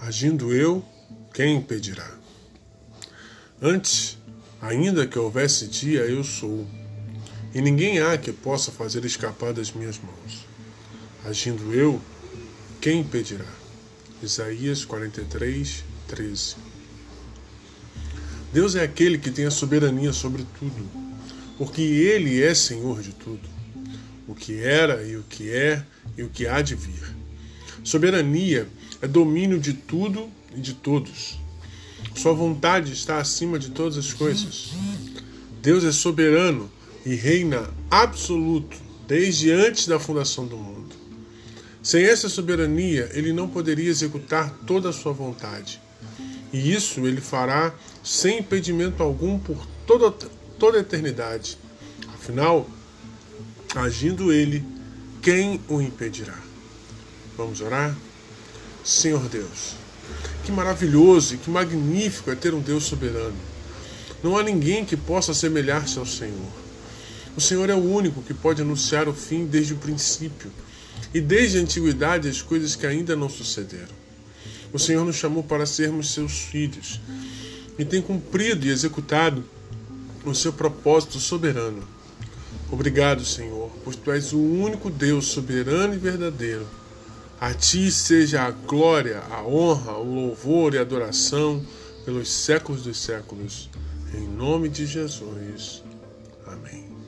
Agindo eu, quem impedirá? Antes, ainda que houvesse dia, eu sou, e ninguém há que possa fazer escapar das minhas mãos. Agindo eu, quem impedirá? Isaías 43, 13. Deus é aquele que tem a soberania sobre tudo, porque Ele é Senhor de tudo, o que era e o que é e o que há de vir. Soberania é domínio de tudo e de todos. Sua vontade está acima de todas as coisas. Deus é soberano e reina absoluto desde antes da fundação do mundo. Sem essa soberania, ele não poderia executar toda a sua vontade. E isso ele fará sem impedimento algum por toda, toda a eternidade. Afinal, agindo ele, quem o impedirá? Vamos orar? Senhor Deus, que maravilhoso e que magnífico é ter um Deus soberano. Não há ninguém que possa assemelhar-se ao Senhor. O Senhor é o único que pode anunciar o fim desde o princípio e desde a antiguidade as coisas que ainda não sucederam. O Senhor nos chamou para sermos seus filhos e tem cumprido e executado o seu propósito soberano. Obrigado, Senhor, pois tu és o único Deus soberano e verdadeiro. A ti seja a glória, a honra, o louvor e a adoração pelos séculos dos séculos. Em nome de Jesus. Amém.